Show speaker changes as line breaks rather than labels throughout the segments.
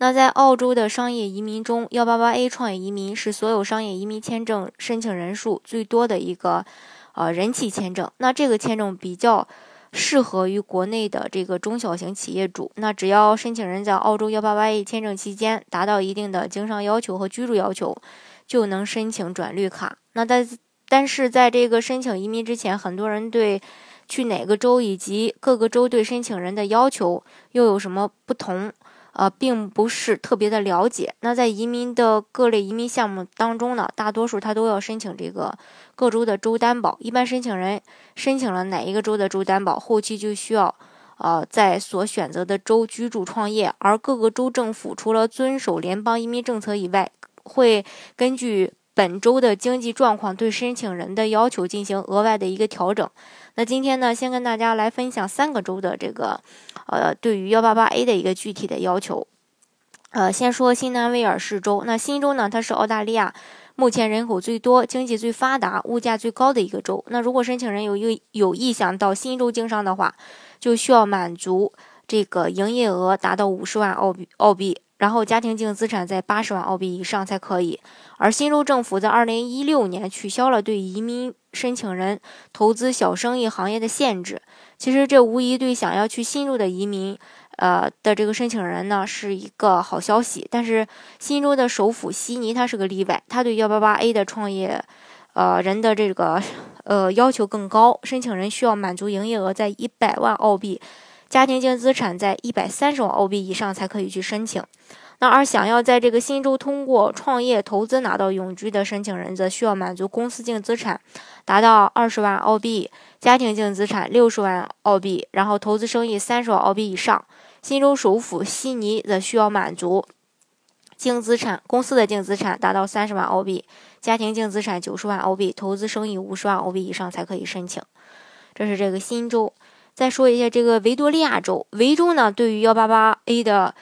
那在澳洲的商业移民中，幺八八 A 创业移民是所有商业移民签证申请人数最多的一个呃人气签证。那这个签证比较适合于国内的这个中小型企业主。那只要申请人在澳洲幺八八 A 签证期间达到一定的经商要求和居住要求，就能申请转绿卡。那但但是在这个申请移民之前，很多人对去哪个州以及各个州对申请人的要求又有什么不同？呃，并不是特别的了解。那在移民的各类移民项目当中呢，大多数他都要申请这个各州的州担保。一般申请人申请了哪一个州的州担保，后期就需要呃在所选择的州居住创业。而各个州政府除了遵守联邦移民政策以外，会根据本周的经济状况对申请人的要求进行额外的一个调整。那今天呢，先跟大家来分享三个州的这个，呃，对于幺八八 A 的一个具体的要求。呃，先说新南威尔士州。那新州呢，它是澳大利亚目前人口最多、经济最发达、物价最高的一个州。那如果申请人有一有意向到新州经商的话，就需要满足这个营业额达到五十万澳币澳币。然后家庭净资产在八十万澳币以上才可以。而新州政府在二零一六年取消了对移民申请人投资小生意行业的限制。其实这无疑对想要去新州的移民，呃的这个申请人呢是一个好消息。但是新州的首府悉尼它是个例外，它对幺八八 A 的创业，呃人的这个呃要求更高，申请人需要满足营业额在一百万澳币。家庭净资产在一百三十万澳币以上才可以去申请。那而想要在这个新州通过创业投资拿到永居的申请人，则需要满足公司净资产达到二十万澳币，家庭净资产六十万澳币，然后投资生意三十万澳币以上。新州首府悉尼则需要满足净资产公司的净资产达到三十万澳币，家庭净资产九十万澳币，投资生意五十万澳币以上才可以申请。这是这个新州。再说一下这个维多利亚州，维州呢，对于幺八八 A 的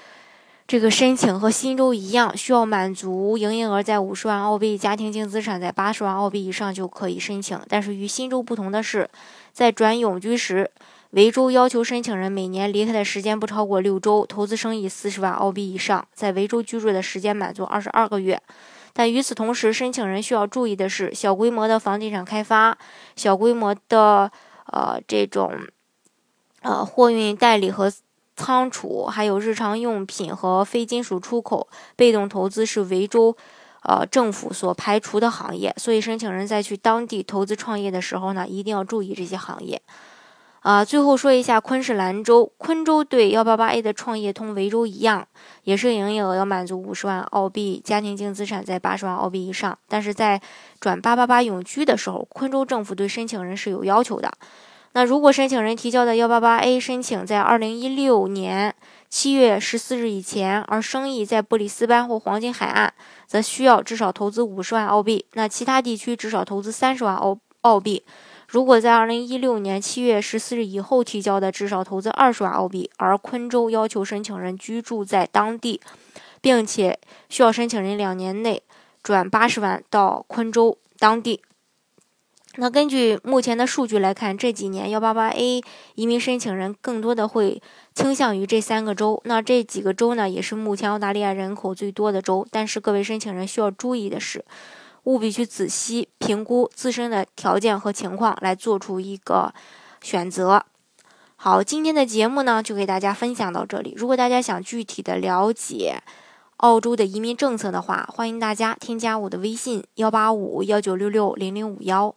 这个申请和新州一样，需要满足营业额在五十万澳币，家庭净资产在八十万澳币以上就可以申请。但是与新州不同的是，在转永居时，维州要求申请人每年离开的时间不超过六周，投资生意四十万澳币以上，在维州居住的时间满足二十二个月。但与此同时，申请人需要注意的是，小规模的房地产开发、小规模的呃这种。呃，货运代理和仓储，还有日常用品和非金属出口，被动投资是维州呃政府所排除的行业，所以申请人在去当地投资创业的时候呢，一定要注意这些行业。啊，最后说一下昆士兰州，昆州对幺八八 A 的创业同维州一样，也是营业额要满足五十万澳币，家庭净资产在八十万澳币以上，但是在转八八八永居的时候，昆州政府对申请人是有要求的。那如果申请人提交的幺八八 A 申请在二零一六年七月十四日以前，而生意在布里斯班或黄金海岸，则需要至少投资五十万澳币。那其他地区至少投资三十万澳澳币。如果在二零一六年七月十四日以后提交的，至少投资二十万澳币。而昆州要求申请人居住在当地，并且需要申请人两年内转八十万到昆州当地。那根据目前的数据来看，这几年幺八八 A 移民申请人更多的会倾向于这三个州。那这几个州呢，也是目前澳大利亚人口最多的州。但是各位申请人需要注意的是，务必去仔细评估自身的条件和情况，来做出一个选择。好，今天的节目呢，就给大家分享到这里。如果大家想具体的了解澳洲的移民政策的话，欢迎大家添加我的微信幺八五幺九六六零零五幺。